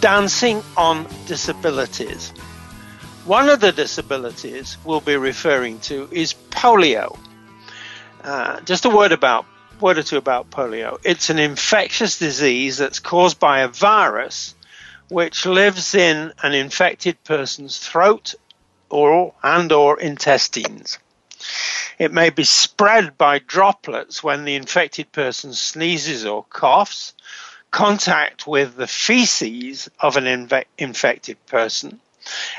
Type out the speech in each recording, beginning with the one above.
dancing on disabilities. One of the disabilities we'll be referring to is polio. Uh, just a word about word or two about polio. It's an infectious disease that's caused by a virus which lives in an infected person's throat or and or intestines. It may be spread by droplets when the infected person sneezes or coughs, contact with the feces of an inve- infected person,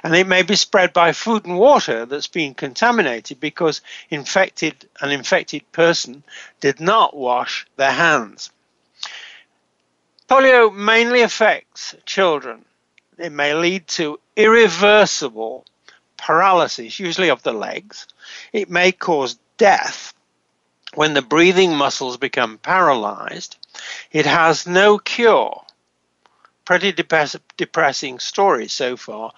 and it may be spread by food and water that's been contaminated because infected an infected person did not wash their hands. Polio mainly affects children. It may lead to irreversible paralysis, usually of the legs. It may cause death when the breathing muscles become paralyzed. It has no cure pretty depressing story so far,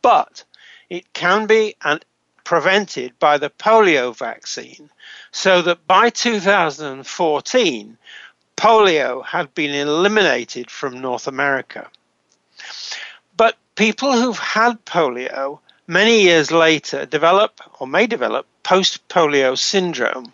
but it can be and prevented by the polio vaccine, so that by 2014, polio had been eliminated from North America. But people who've had polio many years later develop or may develop post polio syndrome,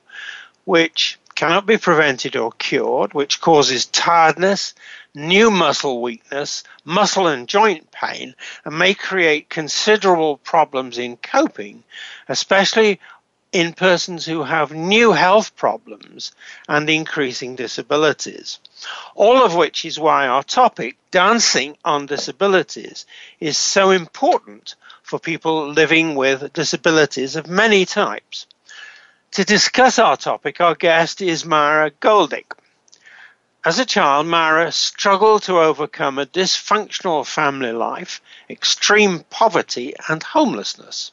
which cannot be prevented or cured, which causes tiredness, new muscle weakness, muscle and joint pain, and may create considerable problems in coping, especially in persons who have new health problems and increasing disabilities. All of which is why our topic, dancing on disabilities, is so important for people living with disabilities of many types. To discuss our topic, our guest is Mara Goldick. As a child, Mara struggled to overcome a dysfunctional family life, extreme poverty, and homelessness.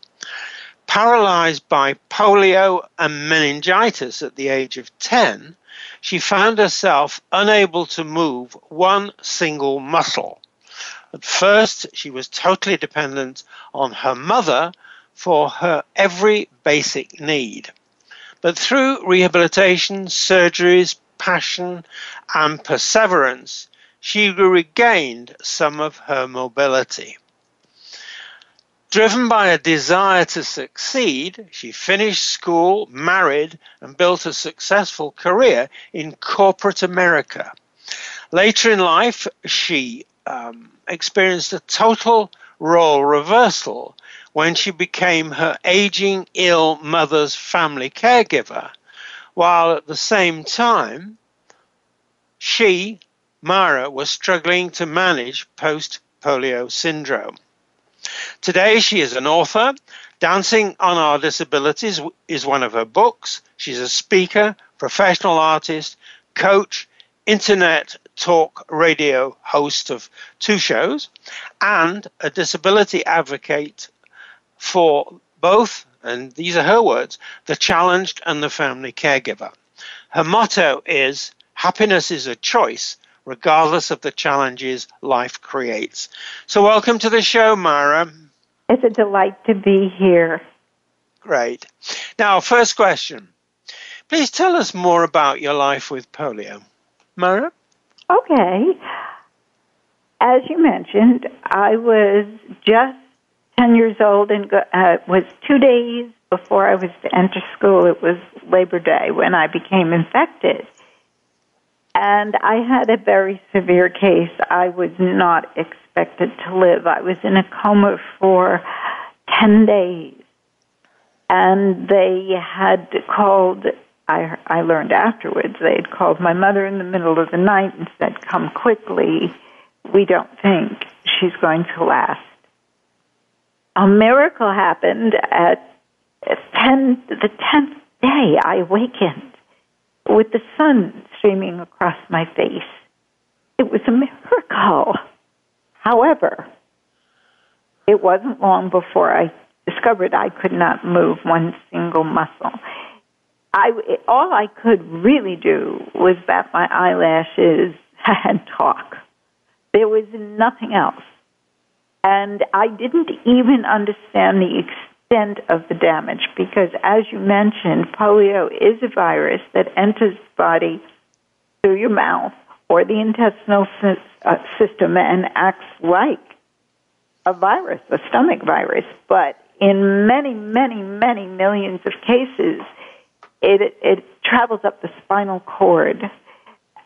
Paralyzed by polio and meningitis at the age of 10, she found herself unable to move one single muscle. At first, she was totally dependent on her mother for her every basic need. But through rehabilitation, surgeries, passion, and perseverance, she regained some of her mobility. Driven by a desire to succeed, she finished school, married, and built a successful career in corporate America. Later in life, she um, experienced a total role reversal when she became her aging, ill mother's family caregiver, while at the same time, she, Mara, was struggling to manage post polio syndrome. Today, she is an author. Dancing on Our Disabilities is one of her books. She's a speaker, professional artist, coach, internet talk radio host of two shows, and a disability advocate for both, and these are her words, the challenged and the family caregiver. Her motto is happiness is a choice, regardless of the challenges life creates. So, welcome to the show, Mara. It's a delight to be here. Great. Now, first question. Please tell us more about your life with polio. Mara? Okay. As you mentioned, I was just 10 years old and uh, was two days before I was to enter school. It was Labor Day when I became infected. And I had a very severe case. I was not expected to live. I was in a coma for 10 days. And they had called, I, I learned afterwards, they had called my mother in the middle of the night and said, Come quickly. We don't think she's going to last. A miracle happened at 10, the 10th day. I awakened with the sun streaming across my face. It was a miracle. However, it wasn't long before I discovered I could not move one single muscle. I, all I could really do was bat my eyelashes and talk. There was nothing else. And I didn't even understand the extent of the damage because, as you mentioned, polio is a virus that enters the body through your mouth or the intestinal uh, system and acts like a virus, a stomach virus. But in many, many, many millions of cases, it, it travels up the spinal cord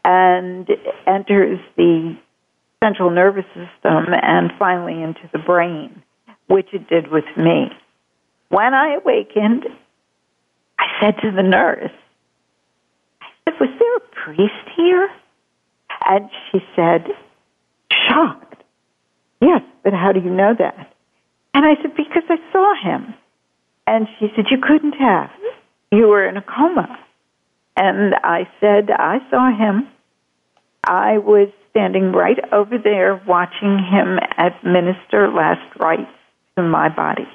and enters the central nervous system and finally into the brain, which it did with me. When I awakened, I said to the nurse, I said, Was there a priest here? And she said, shocked, Yes, but how do you know that? And I said, Because I saw him. And she said, You couldn't have. You were in a coma. And I said, I saw him. I was standing right over there watching him administer last rites to my body.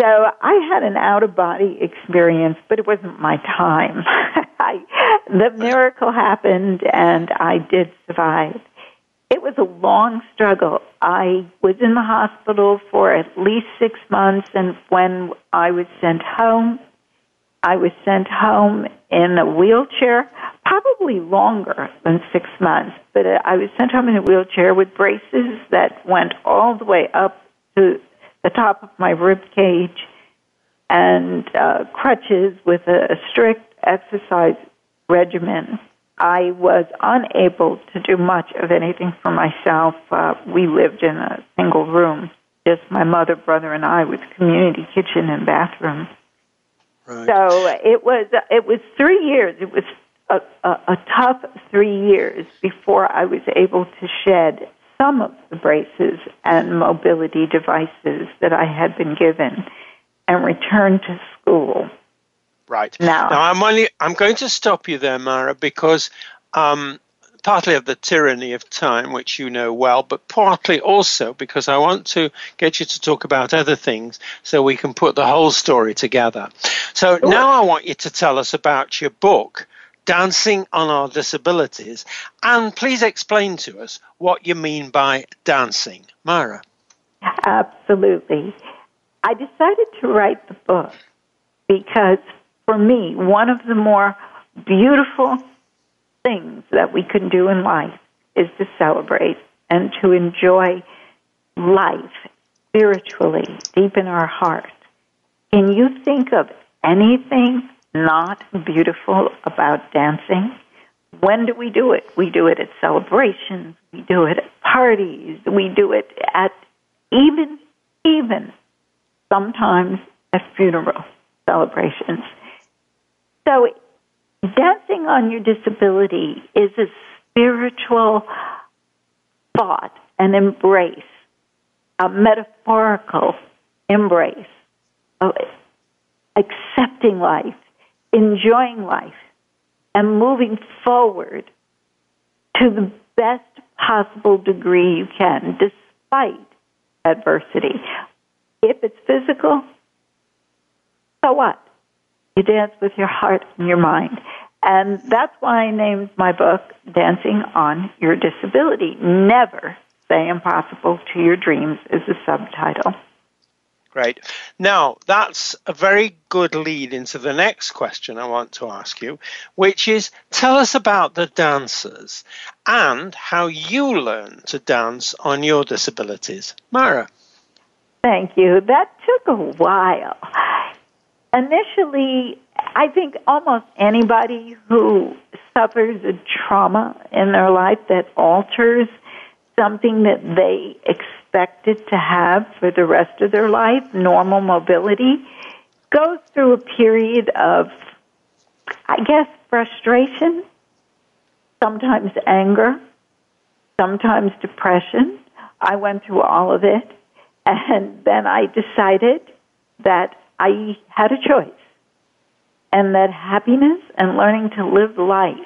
So I had an out of body experience, but it wasn't my time. I, the miracle happened and I did survive. It was a long struggle. I was in the hospital for at least six months, and when I was sent home, I was sent home in a wheelchair, probably longer than six months, but uh, I was sent home in a wheelchair with braces that went all the way up to the top of my rib cage and uh, crutches with a, a strict exercise regimen. I was unable to do much of anything for myself. Uh, we lived in a single room, just my mother, brother, and I, with community kitchen and bathroom. Right. So it was it was three years. It was a, a, a tough three years before I was able to shed some of the braces and mobility devices that I had been given and return to school. Right. Now, now I'm only I'm going to stop you there, Mara, because um, partly of the tyranny of time, which you know well, but partly also because I want to get you to talk about other things so we can put the whole story together. So Sure. now I want you to tell us about your book, Dancing on Our Disabilities, and please explain to us what you mean by dancing. Mara. Absolutely. I decided to write the book because for me, one of the more beautiful things that we can do in life is to celebrate and to enjoy life spiritually deep in our heart. Can you think of anything not beautiful about dancing? When do we do it? We do it at celebrations, we do it at parties, we do it at even even sometimes at funeral celebrations. So dancing on your disability is a spiritual thought, an embrace, a metaphorical embrace of accepting life, enjoying life, and moving forward to the best possible degree you can, despite adversity. If it's physical, so what? You dance with your heart and your mind. And that's why I named my book Dancing on Your Disability. Never say impossible to your dreams is the subtitle. Great. Now, that's a very good lead into the next question I want to ask you, which is tell us about the dancers and how you learn to dance on your disabilities. Mara. Thank you. That took a while. Initially, I think almost anybody who suffers a trauma in their life that alters something that they expected to have for the rest of their life, normal mobility, goes through a period of, I guess, frustration, sometimes anger, sometimes depression. I went through all of it. And then I decided that I had a choice and that happiness and learning to live life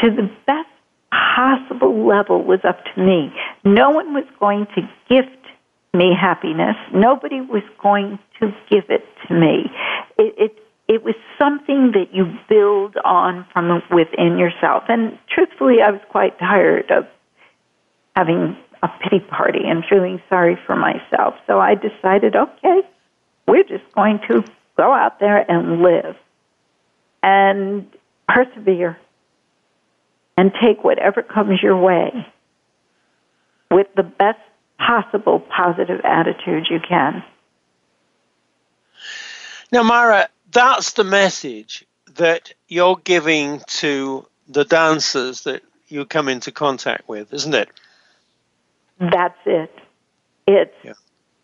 to the best possible level was up to me. No one was going to gift me happiness. Nobody was going to give it to me. It, it, it was something that you build on from within yourself. And truthfully, I was quite tired of having a pity party and feeling sorry for myself. So I decided, okay, we're just going to go out there and live and persevere and take whatever comes your way with the best possible positive attitude you can. Now, Myra, that's the message that you're giving to the dancers that you come into contact with, isn't it? That's it. It's yeah.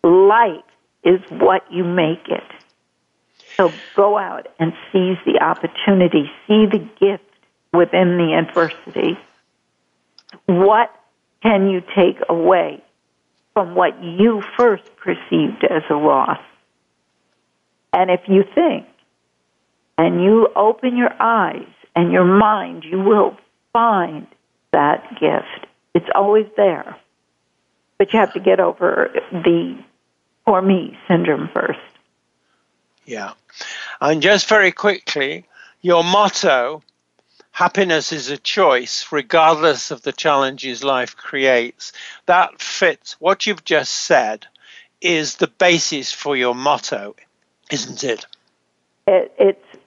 life is what you make it. So go out and seize the opportunity, see the gift within the adversity. What can you take away from what you first perceived as a loss? And if you think and you open your eyes and your mind, you will find that gift. It's always there. But you have to get over the poor me syndrome first. Yeah. And just very quickly, your motto happiness is a choice regardless of the challenges life creates. That fits what you've just said is the basis for your motto, isn't it? it it's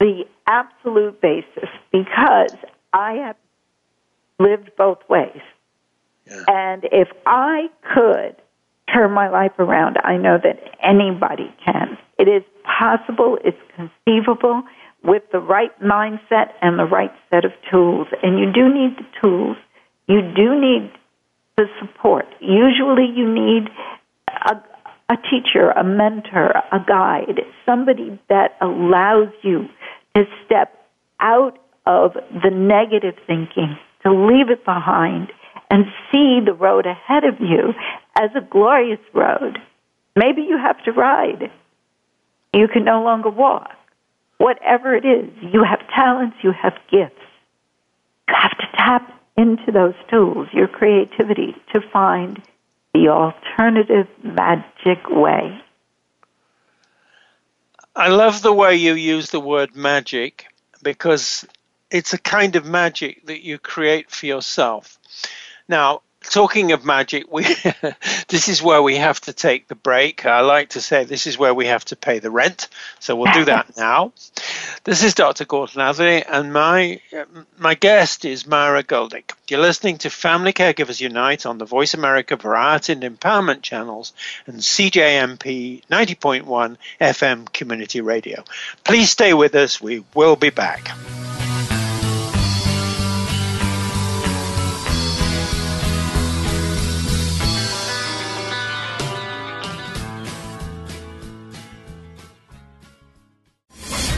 the absolute basis because I have lived both ways. Yeah. And if I could turn my life around, I know that anybody can. It is possible, it's conceivable with the right mindset and the right set of tools. And you do need the tools. You do need the support. Usually you need a, a teacher, a mentor, a guide, somebody that allows you to step out of the negative thinking, to leave it behind, and see the road ahead of you as a glorious road. Maybe you have to ride. You can no longer walk. Whatever it is, you have talents, you have gifts. You have to tap into those tools, your creativity, to find the alternative magic way. I love the way you use the word magic because it's a kind of magic that you create for yourself. Now, talking of magic, we this is where we have to take the break. I like to say this is where we have to pay the rent, so we'll do that now. This is Dr. Gordon Atherley, and my my guest is Myra Goldick. You're listening to Family Caregivers Unite on the Voice America Variety and Empowerment channels and CJMP 90.1 FM Community Radio. Please stay with us. We will be back.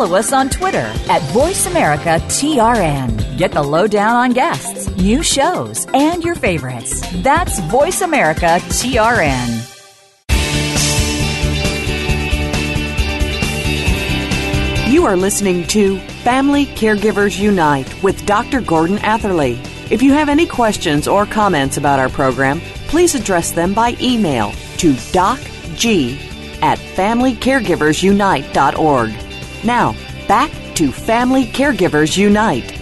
Follow us on Twitter at VoiceAmericaTRN. Get the lowdown on guests, new shows, and your favorites. That's VoiceAmericaTRN. You are listening to Family Caregivers Unite with Dr. Gordon Atherley. If you have any questions or comments about our program, please address them by email to docg at familycaregiversunite.org. Now, back to Family Caregivers Unite.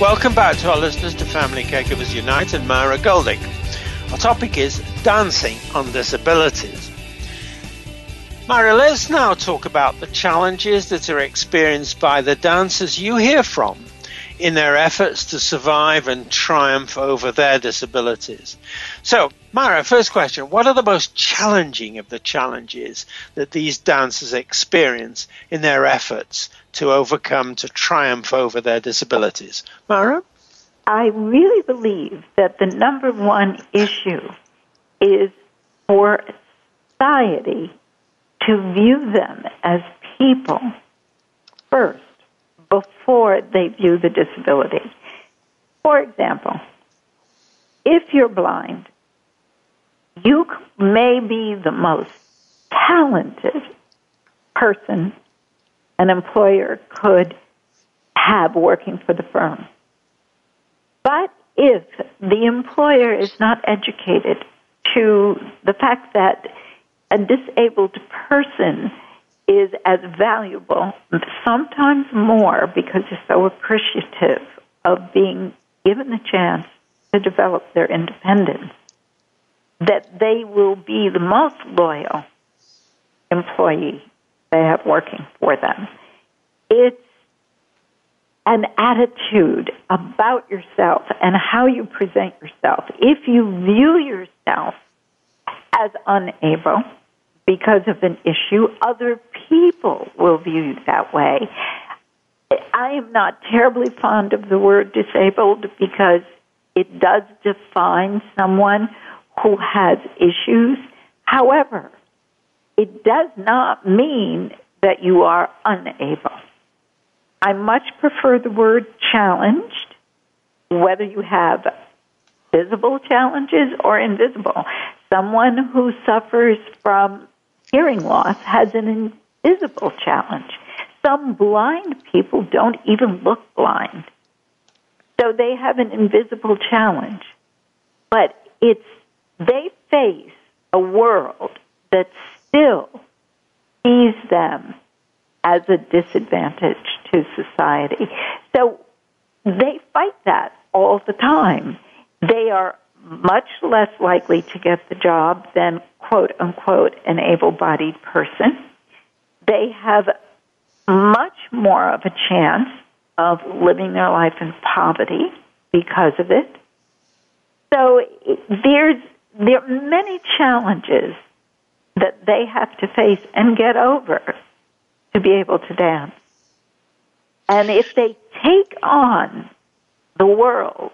Welcome back to our listeners to Family Caregivers Unite and Myra Goldick. Our topic is dancing on disabilities. Myra, let's now talk about the challenges that are experienced by the dancers you hear from in their efforts to survive and triumph over their disabilities. So, Myra, first question What are the most challenging of the challenges that these dancers experience in their efforts to overcome, to triumph over their disabilities? Mara? I really believe that the number one issue is for society to view them as people first before they view the disability. For example, if you're blind, you may be the most talented person an employer could have working for the firm. But if the employer is not educated to the fact that a disabled person is as valuable, sometimes more, because they're so appreciative of being given the chance to develop their independence, that they will be the most loyal employee they have working for them. It's an attitude about yourself and how you present yourself. If you view yourself as unable, because of an issue, other people will view you that way. I am not terribly fond of the word disabled because it does define someone who has issues. However, it does not mean that you are unable. I much prefer the word challenged, whether you have visible challenges or invisible. Someone who suffers from hearing loss has an invisible challenge. Some blind people don't even look blind. So they have an invisible challenge. But it's, they face a world that still sees them as a disadvantage to society. So they fight that all the time. They are much less likely to get the job than quote unquote an able bodied person. They have much more of a chance of living their life in poverty because of it. So there's there are many challenges that they have to face and get over to be able to dance. And if they take on the world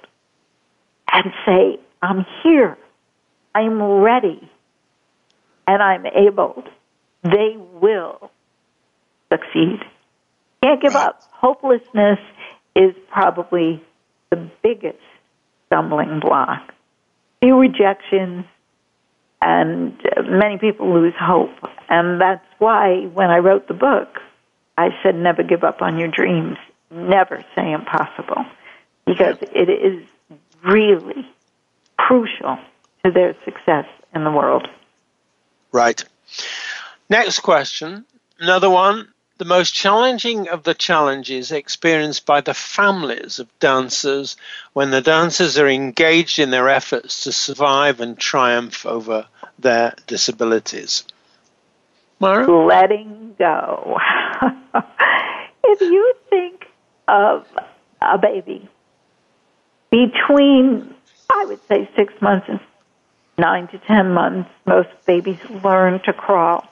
and say, I'm here. I'm ready. And I'm able. They will succeed. Can't give up. Hopelessness is probably the biggest stumbling block. Few rejections, and many people lose hope. And that's why when I wrote the book, I said never give up on your dreams. Never say impossible. Because it is really crucial to their success in the world. Right. Next question. Another one. The most challenging of the challenges experienced by the families of dancers when the dancers are engaged in their efforts to survive and triumph over their disabilities. Mara? Letting go. if you think of a baby between, I would say, six months and nine to ten months, most babies learn to crawl.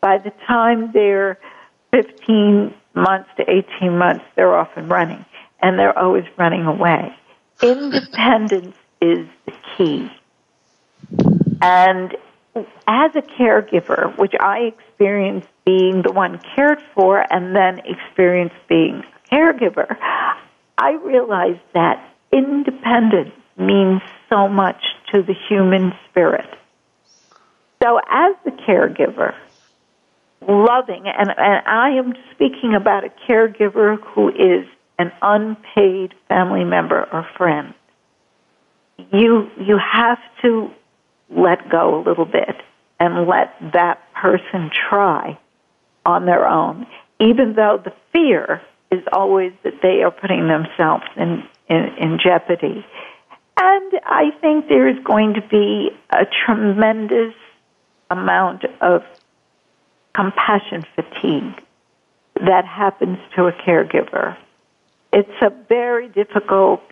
By the time they're 15 months to 18 months, they're off and running, and they're always running away. Independence is the key. And as a caregiver, which I experienced being the one cared for and then experienced being a caregiver, I realized that independence means so much to the human spirit. So, as the caregiver, loving, and, and I am speaking about a caregiver who is an unpaid family member or friend. You you have to let go a little bit and let that person try on their own, even though the fear is always that they are putting themselves in, in, in jeopardy. And I think there is going to be a tremendous amount of compassion fatigue that happens to a caregiver. It's a very difficult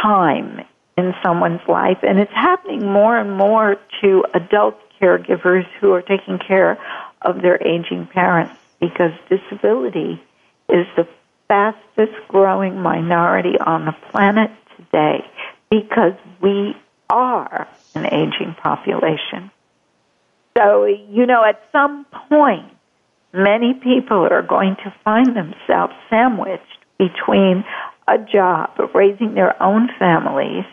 time in someone's life, and it's happening more and more to adult caregivers who are taking care of their aging parents because disability is the fastest growing minority on the planet today because we are an aging population. So, you know, at some point, many people are going to find themselves sandwiched between a job raising their own families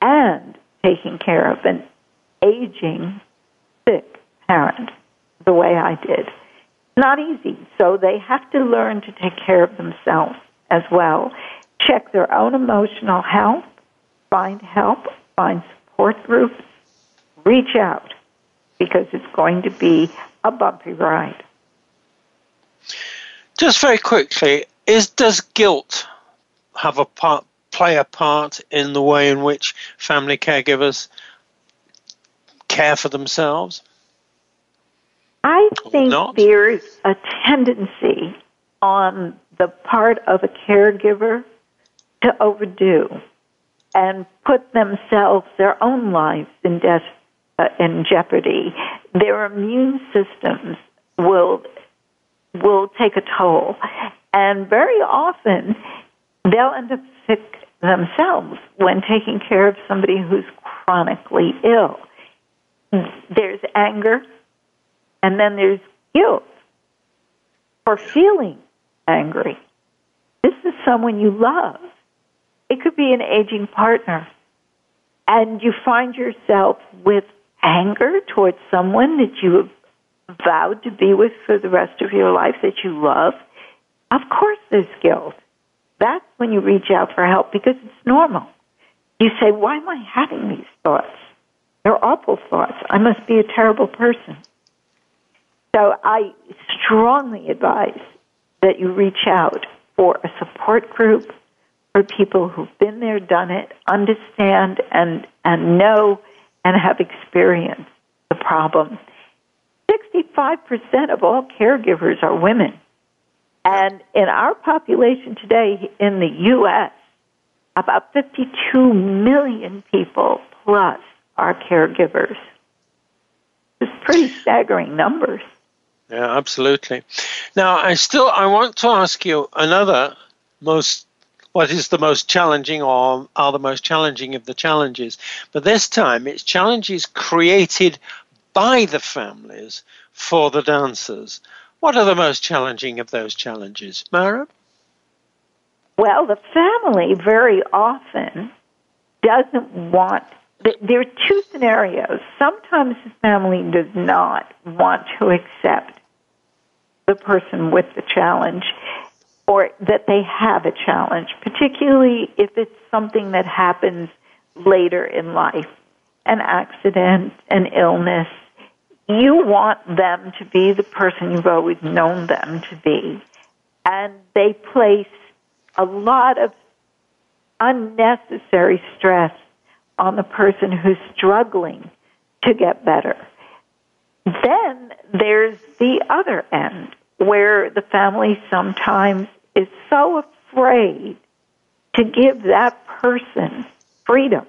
and taking care of an aging, sick parent the way I did. Not easy, so they have to learn to take care of themselves as well. Check their own emotional health, find help, find support groups, reach out because it's going to be a bumpy ride. Just very quickly, is does guilt have a part play a part in the way in which family caregivers care for themselves? I think there's a tendency on the part of a caregiver to overdo and put themselves, their own lives in, death, uh, in jeopardy. Their immune systems will will take a toll, and very often they'll end up sick themselves when taking care of somebody who's chronically ill. There's anger, and then there's guilt for feeling angry. This is someone you love. It could be an aging partner. And you find yourself with anger towards someone that you have vowed to be with for the rest of your life that you love. Of course, there's guilt that's when you reach out for help because it's normal. You say, Why am I having these thoughts? They're awful thoughts. I must be a terrible person. So I strongly advise that you reach out for a support group for people who've been there, done it, understand and, and know and have experienced the problem. 65% of all caregivers are women. And in our population today in the U.S., about 52 million people plus are caregivers. It's pretty staggering numbers. Yeah, absolutely. Now, I still I want to ask you another most what is the most challenging or are the most challenging of the challenges. But this time it's challenges created by the families for the dancers. What are the most challenging of those challenges, Mara? Well, the family very often doesn't want. There are two scenarios. Sometimes the family does not want to accept the person with the challenge or that they have a challenge, particularly if it's something that happens later in life an accident, an illness, you want them to be the person you've always known them to be. And they place a lot of unnecessary stress on the person who's struggling to get better. Then there's the other end where the family sometimes is so afraid to give that person freedom.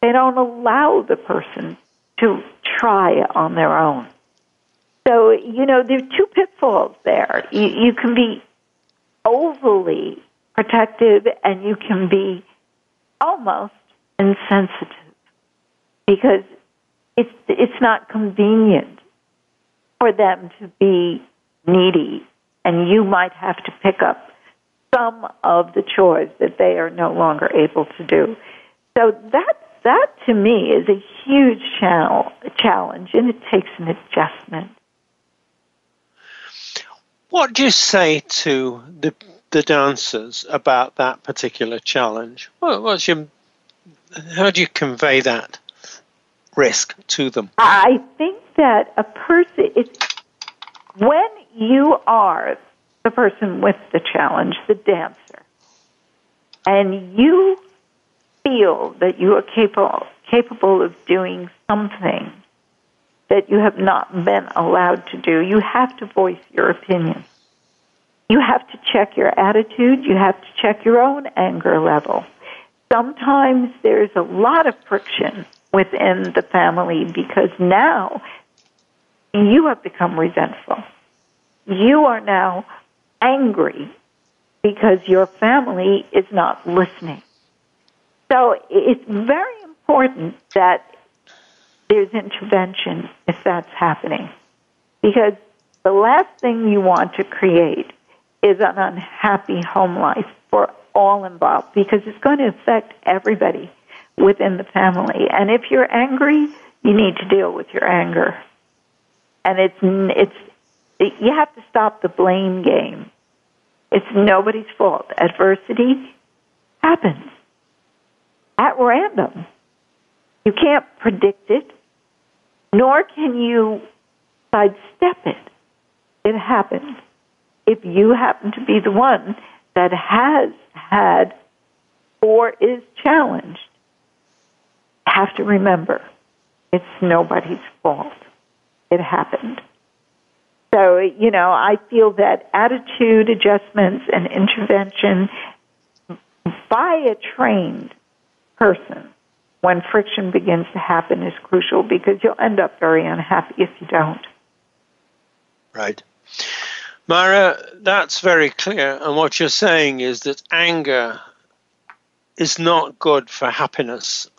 They don't allow the person to try on their own. So, you know, there are two pitfalls there. You, you can be overly protective and you can be almost insensitive because it's, it's not convenient for them to be needy and you might have to pick up some of the chores that they are no longer able to do. So that that to me is a huge channel, challenge, and it takes an adjustment. What do you say to the the dancers about that particular challenge? What, what's your how do you convey that risk to them? I think that a person, it's when you are the person with the challenge, the dancer, and you feel that you are capable capable of doing something that you have not been allowed to do, you have to voice your opinion. You have to check your attitude. You have to check your own anger level. Sometimes there's a lot of friction within the family because now you have become resentful. You are now angry because your family is not listening. So it's very important that there's intervention if that's happening. Because the last thing you want to create is an unhappy home life for all involved because it's going to affect everybody within the family. And if you're angry, you need to deal with your anger. And it's it's it, you have to stop the blame game. It's nobody's fault. Adversity happens at random. You can't predict it, nor can you sidestep it. It happens. If you happen to be the one that has had or is challenged, have to remember it's nobody's fault. It happened. So, you know, I feel that attitude adjustments and intervention by a trained person when friction begins to happen is crucial because you'll end up very unhappy if you don't. Right. Myra, that's very clear. And what you're saying is that anger is not good for happiness,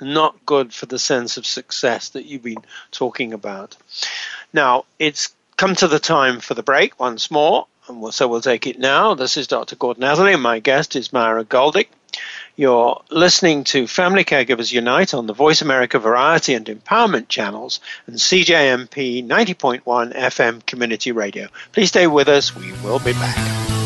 not good for the sense of success that you've been talking about. Now, it's come to the time for the break once more, and so we'll take it now. This is Dr. Gordon Atherley, and my guest is Myra Goldick. You're listening to Family Caregivers Unite on the Voice America Variety and Empowerment channels and CJMP 90.1 FM Community Radio. Please stay with us. We will be back.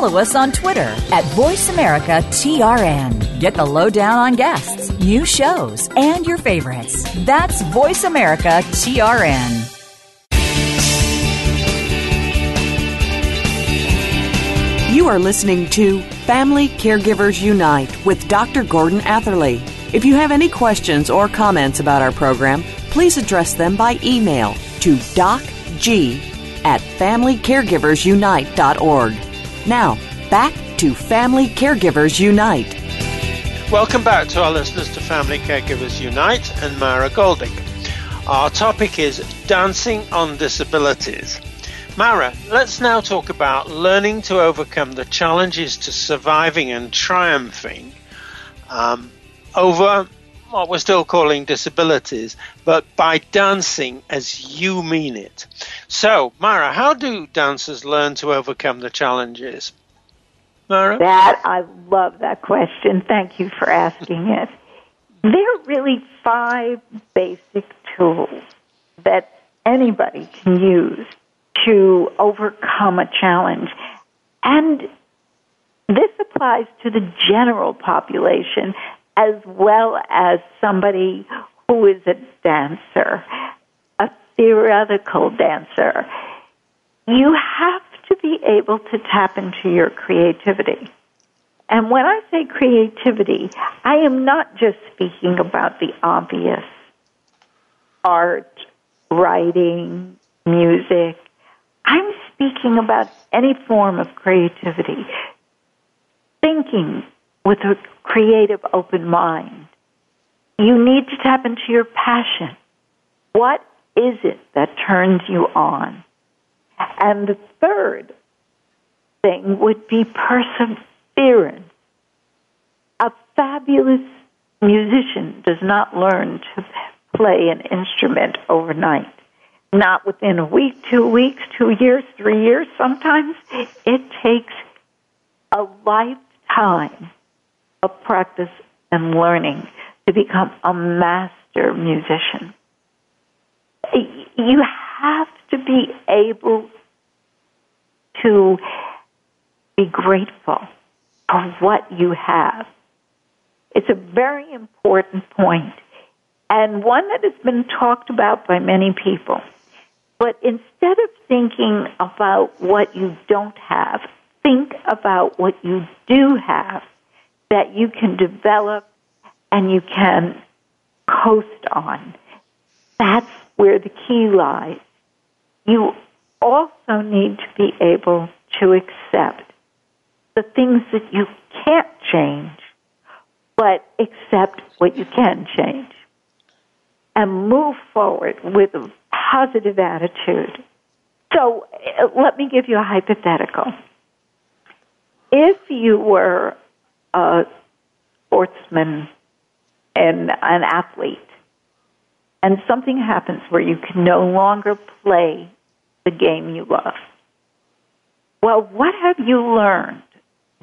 follow us on Twitter at VoiceAmericaTRN. Get the lowdown on guests, new shows, and your favorites. That's VoiceAmericaTRN. You are listening to Family Caregivers Unite with Dr. Gordon Atherley. If you have any questions or comments about our program, please address them by email to docg at familycaregiversunite.org. Now, back to Family Caregivers Unite. Welcome back to our listeners to Family Caregivers Unite and Mara Goldick. Our topic is dancing on disabilities. Mara, let's now talk about learning to overcome the challenges to surviving and triumphing um, over what we're still calling disabilities, but by dancing as you mean it. So, Mara, how do dancers learn to overcome the challenges? Mara? That, I love that question. Thank you for asking it. There are really five basic tools that anybody can use to overcome a challenge. And this applies to the general population as well as somebody who is a dancer, a theoretical dancer. You have to be able to tap into your creativity. And when I say creativity, I am not just speaking about the obvious art, writing, music. I'm speaking about any form of creativity. Thinking with a creative, open mind. You need to tap into your passion. What is it that turns you on? And the third thing would be perseverance. A fabulous musician does not learn to play an instrument overnight. Not within a week, two weeks, two years, three years. Sometimes it takes a lifetime of practice and learning to become a master musician. You have to be able to be grateful for what you have. It's a very important point and one that has been talked about by many people. But instead of thinking about what you don't have, think about what you do have that you can develop and you can coast on. That's where the key lies. You also need to be able to accept the things that you can't change, but accept what you can change and move forward with a positive attitude. So uh, let me give you a hypothetical. If you were a sportsman and an athlete, and something happens where you can no longer play the game you love. Well, what have you learned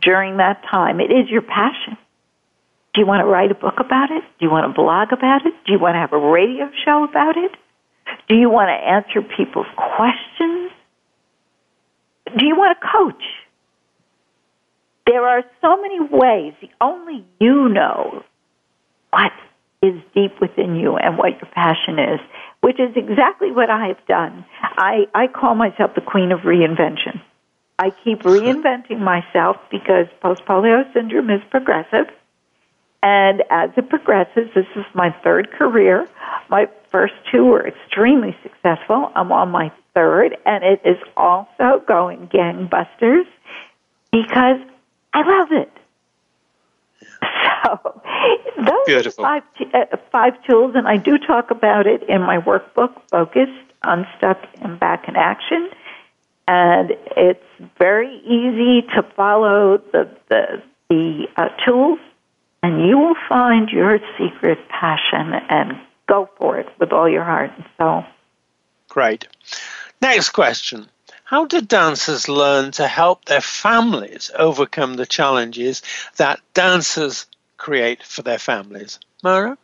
during that time? It is your passion. Do you want to write a book about it? Do you want to blog about it? Do you want to have a radio show about it? Do you want to answer people's questions? Do you want to coach? There are so many ways. Only you know what is deep within you and what your passion is, which is exactly what I have done. I, I call myself the queen of reinvention. I keep reinventing myself because post polio syndrome is progressive. And as it progresses, this is my third career. My first two were extremely successful. I'm on my third, and it is also going gangbusters because I love it. So those Beautiful. are five, uh, five tools, and I do talk about it in my workbook, Focused, Unstuck, and Back in Action. And it's very easy to follow the the, the uh, tools, and you will find your secret passion and go for it with all your heart and soul. Great. Next question. How do dancers learn to help their families overcome the challenges that dancers create for their families? Mara?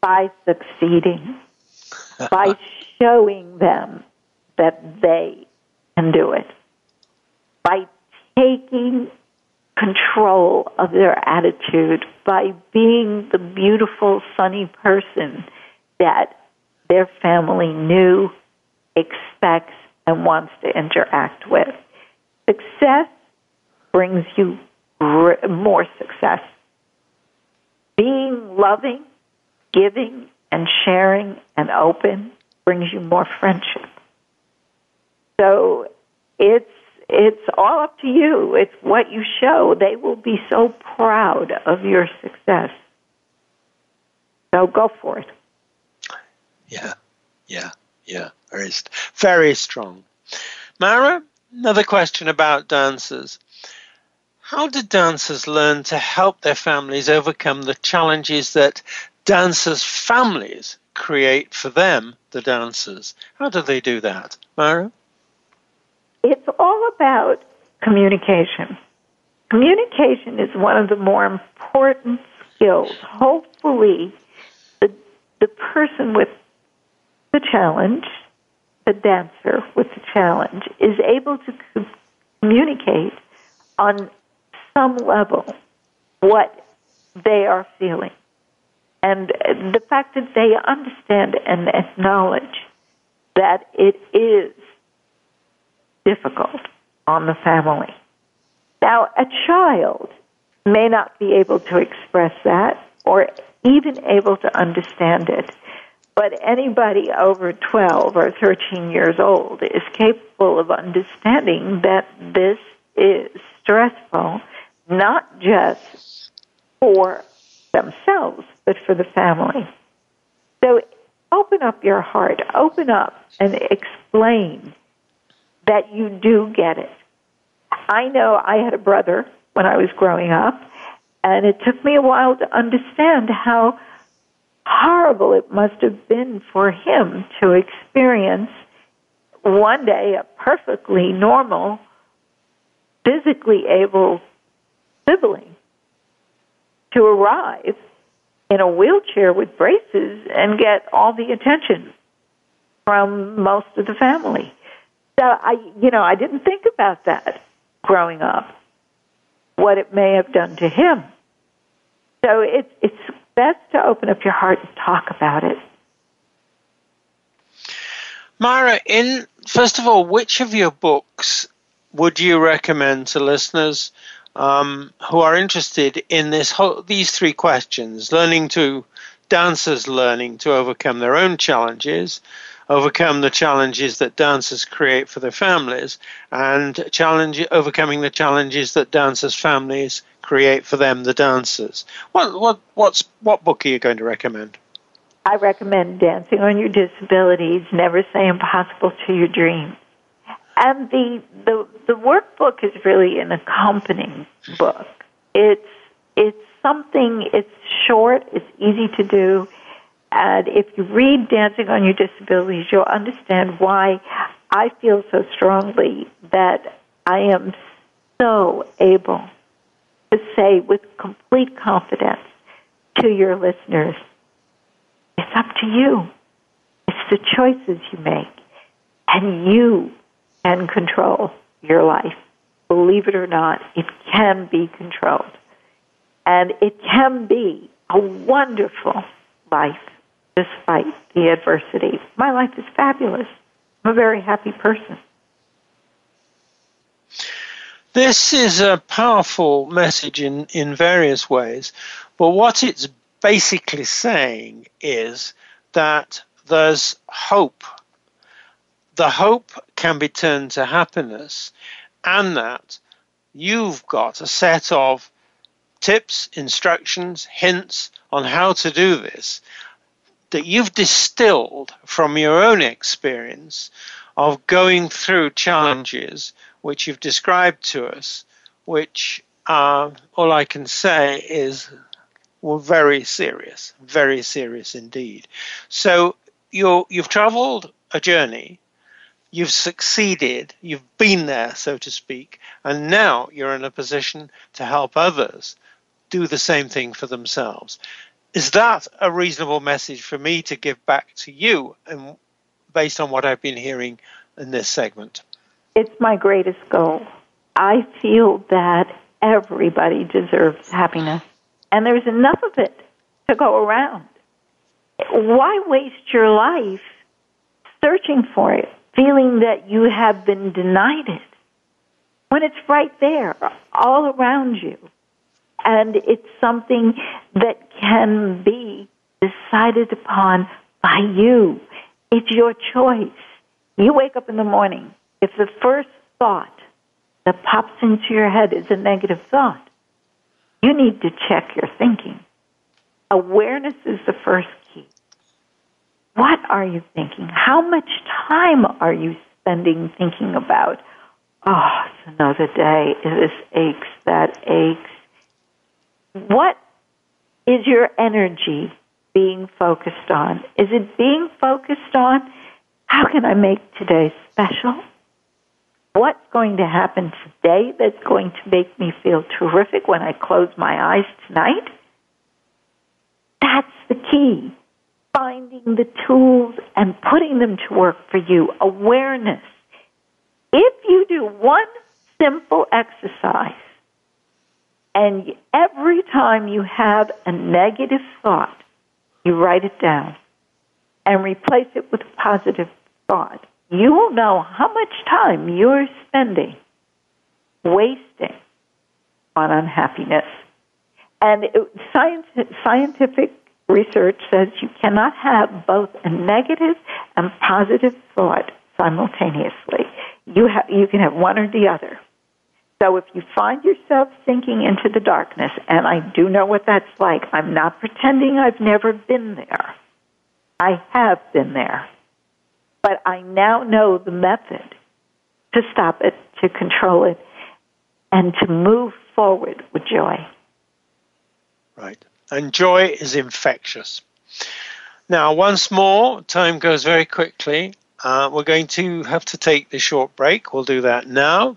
By succeeding, by showing them that they can do it, by taking control of their attitude, by being the beautiful, sunny person that their family knew, expects, and wants to interact with. Success brings you more success. Being loving, giving, and sharing and open brings you more friendship. So it's it's all up to you. It's what you show. They will be so proud of your success. So go for it. Yeah, yeah, yeah. Very, very strong. Mara, another question about dancers. How did dancers learn to help their families overcome the challenges that dancers' families create for them, the dancers? How do they do that, Mara? It's all about communication. Communication is one of the more important skills. Hopefully, the, the person with the challenge, the dancer with the challenge, is able to communicate on some level what they are feeling. And the fact that they understand and acknowledge that it is difficult on the family. Now, a child may not be able to express that or even able to understand it, but anybody over 12 or 13 years old is capable of understanding that this is stressful, not just for themselves, but for the family. So open up your heart, open up and explain that you do get it. I know I had a brother when I was growing up, and it took me a while to understand how horrible it must have been for him to experience one day a perfectly normal, physically able sibling to arrive in a wheelchair with braces and get all the attention from most of the family. So I, you know, I didn't think about that growing up, what it may have done to him. So it's it's best to open up your heart and talk about it. Mara, in first of all, which of your books would you recommend to listeners um, who are interested in this whole, these three questions: learning to dancers learning to overcome their own challenges, overcome the challenges that dancers create for their families and challenge overcoming the challenges that dancers' families create for them, the dancers. What what what's what book are you going to recommend? I recommend Dancing on Your Disabilities, Never Say Impossible to Your Dreams. And the, the the workbook is really an accompanying book. It's it's something it's short, it's easy to do, and if you read Dancing on Your Disabilities, you'll understand why I feel so strongly that I am so able to say with complete confidence to your listeners, it's up to you. It's the choices you make. And you can control your life. Believe it or not, it can be controlled. And it can be a wonderful life despite the adversity. My life is fabulous. I'm a very happy person. This is a powerful message in, in various ways, but what it's basically saying is that there's hope. The hope can be turned to happiness, and that you've got a set of tips, instructions, hints on how to do this that you've distilled from your own experience of going through challenges which you've described to us, which uh, all I can say is were very serious, very serious indeed. So you you've travelled a journey, you've succeeded, you've been there, so to speak, and now you're in a position to help others do the same thing for themselves. Is that a reasonable message for me to give back to you and based on what I've been hearing in this segment? It's my greatest goal. I feel that everybody deserves happiness, and there's enough of it to go around. Why waste your life searching for it, feeling that you have been denied it? when it's right there, all around you. And it's something that can be decided upon by you. It's your choice. You wake up in the morning. If the first thought that pops into your head is a negative thought, you need to check your thinking. Awareness is the first key. What are you thinking? How much time are you spending thinking about, oh, it's another day, this aches, that aches? What is your energy being focused on? Is it being focused on how can I make today special? What's going to happen today that's going to make me feel terrific when I close my eyes tonight? That's the key. Finding the tools and putting them to work for you. Awareness. If you do one simple exercise, and every time you have a negative thought, you write it down and replace it with a positive thought, you will know how much time you're spending wasting on unhappiness. And it, science, scientific research says you cannot have both a negative and positive thought simultaneously. You, ha- you can have one or the other. So if you find yourself sinking into the darkness, and I do know what that's like, I'm not pretending I've never been there. I have been there. But I now know the method to stop it, to control it, and to move forward with joy. Right. And joy is infectious. Now, once more, time goes very quickly. Uh, we're going to have to take the short break. We'll do that now.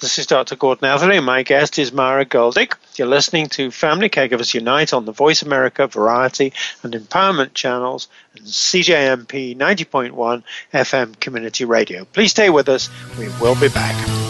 This is Dr. Gordon Atherley. My guest is Mara Goldick. You're listening to Family Caregivers Unite on the Voice America Variety and Empowerment channels and CJMP 90.1 FM Community Radio. Please stay with us. We will be back.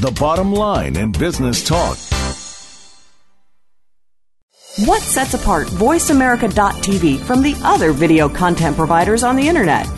the bottom line in business talk. What sets apart VoiceAmerica.tv from the other video content providers on the Internet?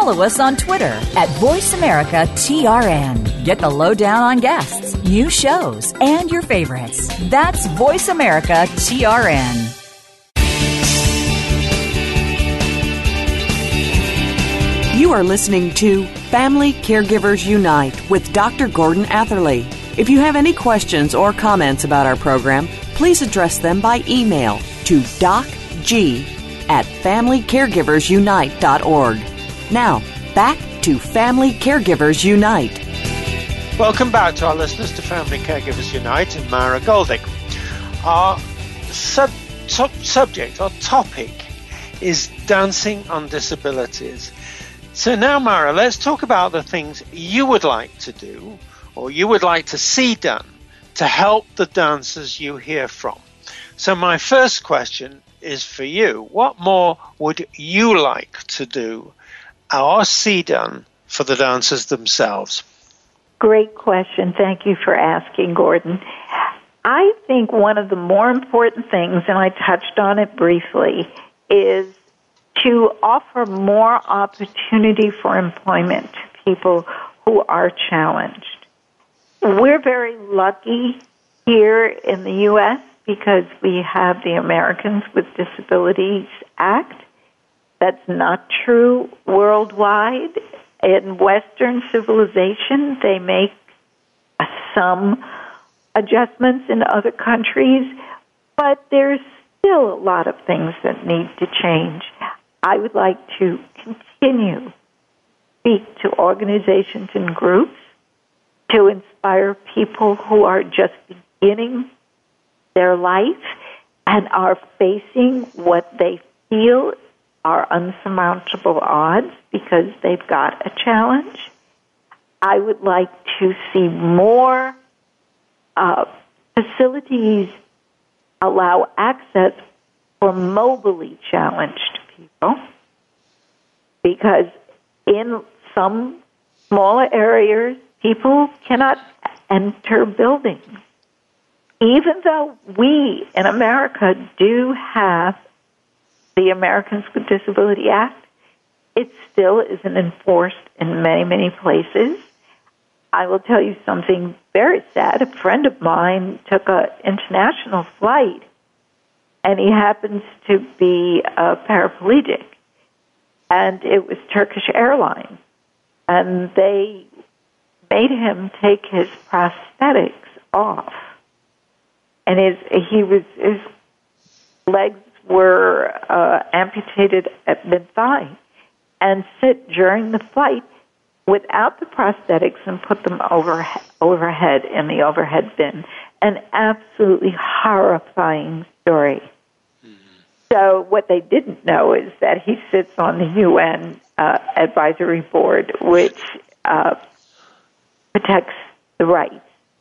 Follow us on Twitter at VoiceAmericaTRN. Get the lowdown on guests, new shows, and your favorites. That's VoiceAmericaTRN. You are listening to Family Caregivers Unite with Dr. Gordon Atherley. If you have any questions or comments about our program, please address them by email to docg at familycaregiversunite.org. Now, back to Family Caregivers Unite. Welcome back to our listeners to Family Caregivers Unite and Mara Goldick. Our sub, sub, subject, our topic, is dancing on disabilities. So now, Mara, let's talk about the things you would like to do or you would like to see done to help the dancers you hear from. So, my first question is for you. What more would you like to do see done for the dancers themselves? Great question. Thank you for asking, Gordon. I think one of the more important things, and I touched on it briefly, is to offer more opportunity for employment to people who are challenged. We're very lucky here in the U.S. because we have the Americans with Disabilities Act. That's not true worldwide. In Western civilization, they make some adjustments in other countries, but there's still a lot of things that need to change. I would like to continue speak to organizations and groups to inspire people who are just beginning their life and are facing what they feel are unsurmountable odds because they've got a challenge. I would like to see more uh, facilities allow access for mobilely challenged people because in some smaller areas, people cannot enter buildings. Even though we in America do have the Americans with Disability Act, it still isn't enforced in many, many places. I will tell you something very sad. A friend of mine took an international flight, and he happens to be a paraplegic, and it was Turkish Airlines, and they made him take his prosthetics off, and his he was his legs were uh, amputated at mid thigh, and sit during the flight without the prosthetics and put them over overhead in the overhead bin. An absolutely horrifying story. Mm-hmm. So what they didn't know is that he sits on the UN uh, advisory board, which uh, protects the rights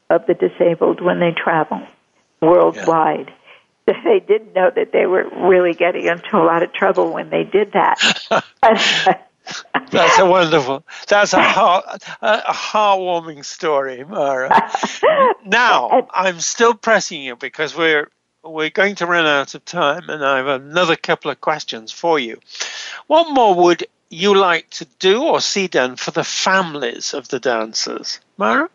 of the disabled when they travel worldwide. Yeah. They didn't know that they were really getting into a lot of trouble when they did that. That's a wonderful. That's a heart, a heartwarming story, Mara. Now I'm still pressing you because we're we're going to run out of time, and I have another couple of questions for you. What more would you like to do or see done for the families of the dancers, Mara?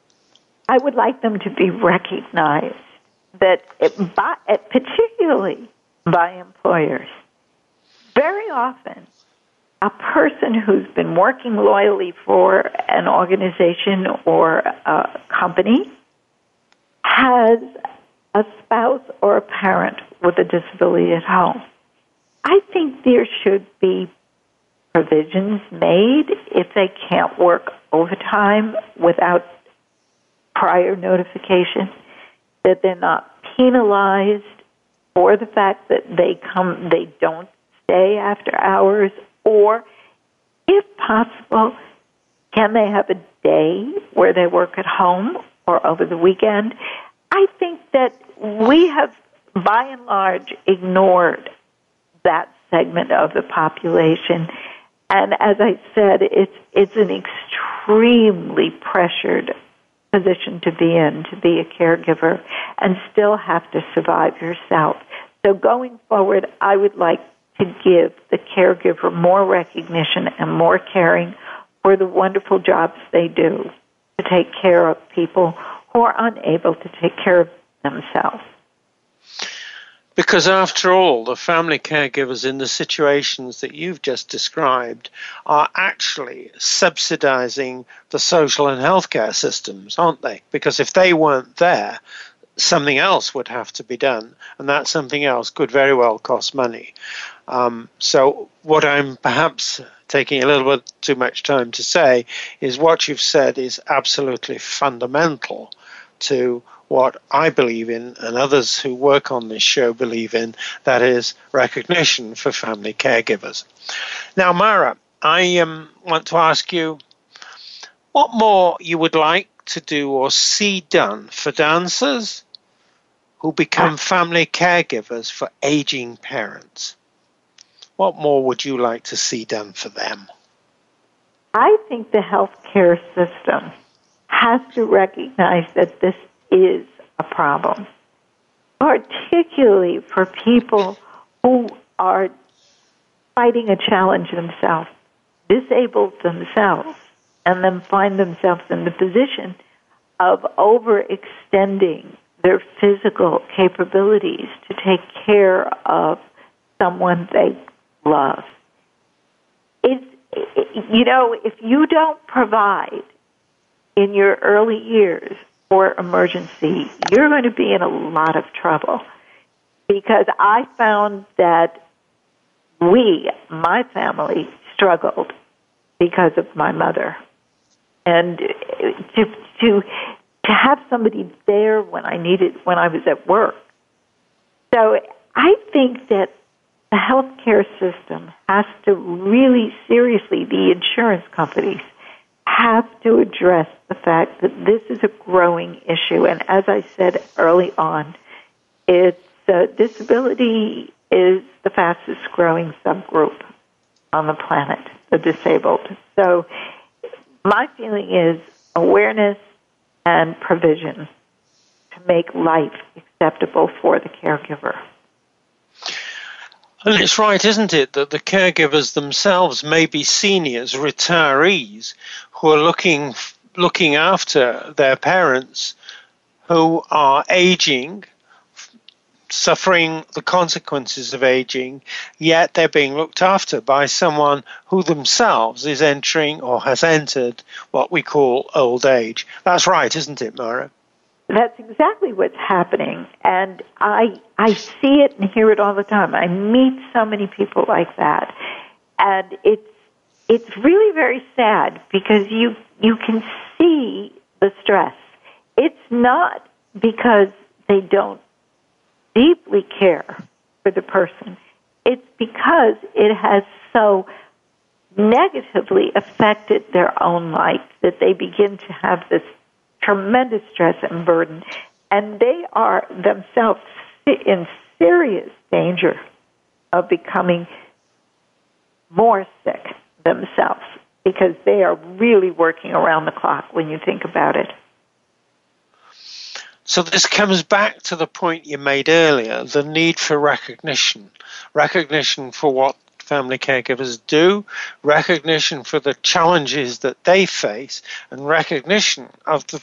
I would like them to be recognized that, it, by, particularly by employers, very often a person who's been working loyally for an organization or a company has a spouse or a parent with a disability at home. I think there should be provisions made if they can't work overtime without prior notification, that they're not penalized for the fact that they come they don't stay after hours or, if possible, can they have a day where they work at home or over the weekend? I think that we have, by and large, ignored that segment of the population. And as I said, it's it's an extremely pressured position to be in, to be a caregiver, and still have to survive yourself. So going forward, I would like to give the caregiver more recognition and more caring for the wonderful jobs they do to take care of people who are unable to take care of themselves. Because after all, the family caregivers in the situations that you've just described are actually subsidizing the social and healthcare systems, aren't they? Because if they weren't there, something else would have to be done, and that something else could very well cost money. Um, so, what I'm perhaps taking a little bit too much time to say is what you've said is absolutely fundamental to what I believe in and others who work on this show believe in that is recognition for family caregivers. Now, Mara, I um, want to ask you what more you would like to do or see done for dancers who become family caregivers for aging parents. What more would you like to see done for them? I think the healthcare system has to recognize that this is a problem, particularly for people who are fighting a challenge themselves, disabled themselves, and then find themselves in the position of overextending their physical capabilities to take care of someone they love. It's, you know, if you don't provide in your early years for emergency, you're going to be in a lot of trouble. Because I found that we, my family, struggled because of my mother. And to, to, to have somebody there when I needed, when I was at work. So I think that the healthcare system has to really seriously, the insurance companies have to address the fact that this is a growing issue. And as I said early on, it's uh, disability is the fastest growing subgroup on the planet, the disabled. So my feeling is awareness and provision to make life acceptable for the caregiver. And it's right, isn't it, that the caregivers themselves may be seniors, retirees, who are looking looking after their parents who are aging, suffering the consequences of aging, yet they're being looked after by someone who themselves is entering or has entered what we call old age. That's right, isn't it, Mara? That's exactly what's happening, and I I see it and hear it all the time. I meet so many people like that, and it's it's really very sad because you you can see the stress. It's not because they don't deeply care for the person. It's because it has so negatively affected their own life that they begin to have this tremendous stress and burden, and they are themselves in serious danger of becoming more sick themselves because they are really working around the clock when you think about it. So this comes back to the point you made earlier, the need for recognition. Recognition for what family caregivers do, recognition for the challenges that they face, and recognition of the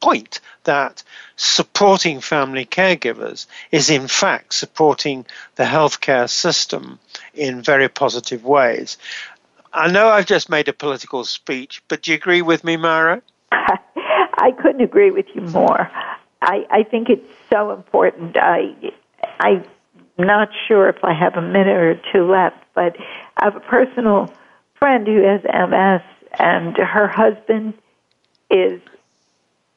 point that supporting family caregivers is in fact supporting the healthcare system in very positive ways. I know I've just made a political speech, but do you agree with me, Mara? I couldn't agree with you more. I, I think it's so important. I, I'm not sure if I have a minute or two left, but I have a personal friend who has MS, and her husband is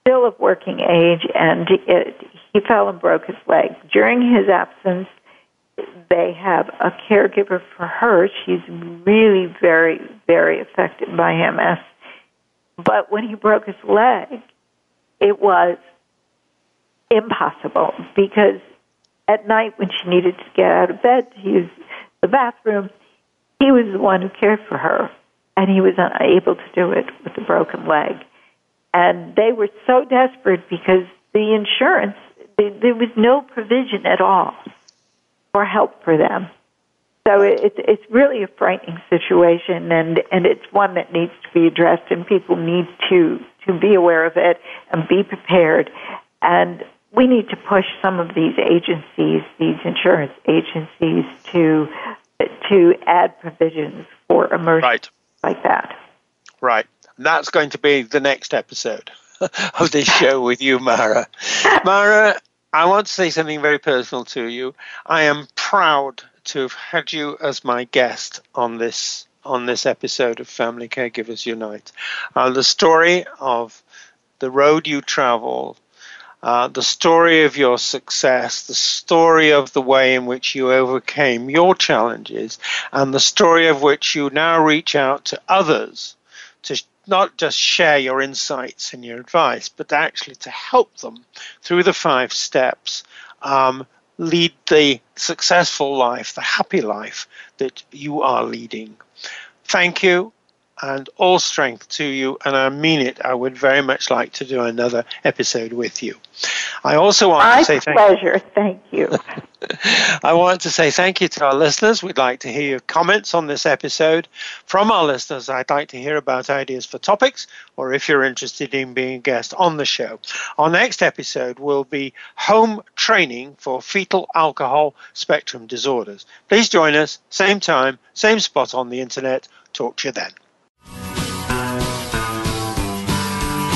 still of working age, and it, he fell and broke his leg. During his absence, they have a caregiver for her. She's really very, very affected by MS. But when he broke his leg, it was impossible because at night when she needed to get out of bed to use the bathroom, he was the one who cared for her, and he was unable to do it with a broken leg. And they were so desperate because the insurance, there was no provision at all for help for them. So it's it's really a frightening situation, and and it's one that needs to be addressed, and people need to to be aware of it and be prepared. And we need to push some of these agencies, these insurance agencies, to to add provisions for emergencies right. like that. Right. That's going to be the next episode of this show with you, Mara. Mara, I want to say something very personal to you. I am proud to have had you as my guest on this on this episode of Family Caregivers Unite. Uh, the story of the road you travel, uh, the story of your success, the story of the way in which you overcame your challenges, and the story of which you now reach out to others to not just share your insights and your advice, but actually to help them through the five steps um, lead the successful life, the happy life that you are leading. Thank you and all strength to you. And I mean it. I would very much like to do another episode with you. I also want My to say thank pleasure. Thank you. I want to say thank you to our listeners. We'd like to hear your comments on this episode. From our listeners, I'd like to hear about ideas for topics or if you're interested in being a guest on the show. Our next episode will be home training for fetal alcohol spectrum disorders. Please join us, same time, same spot on the internet. Talk to you then.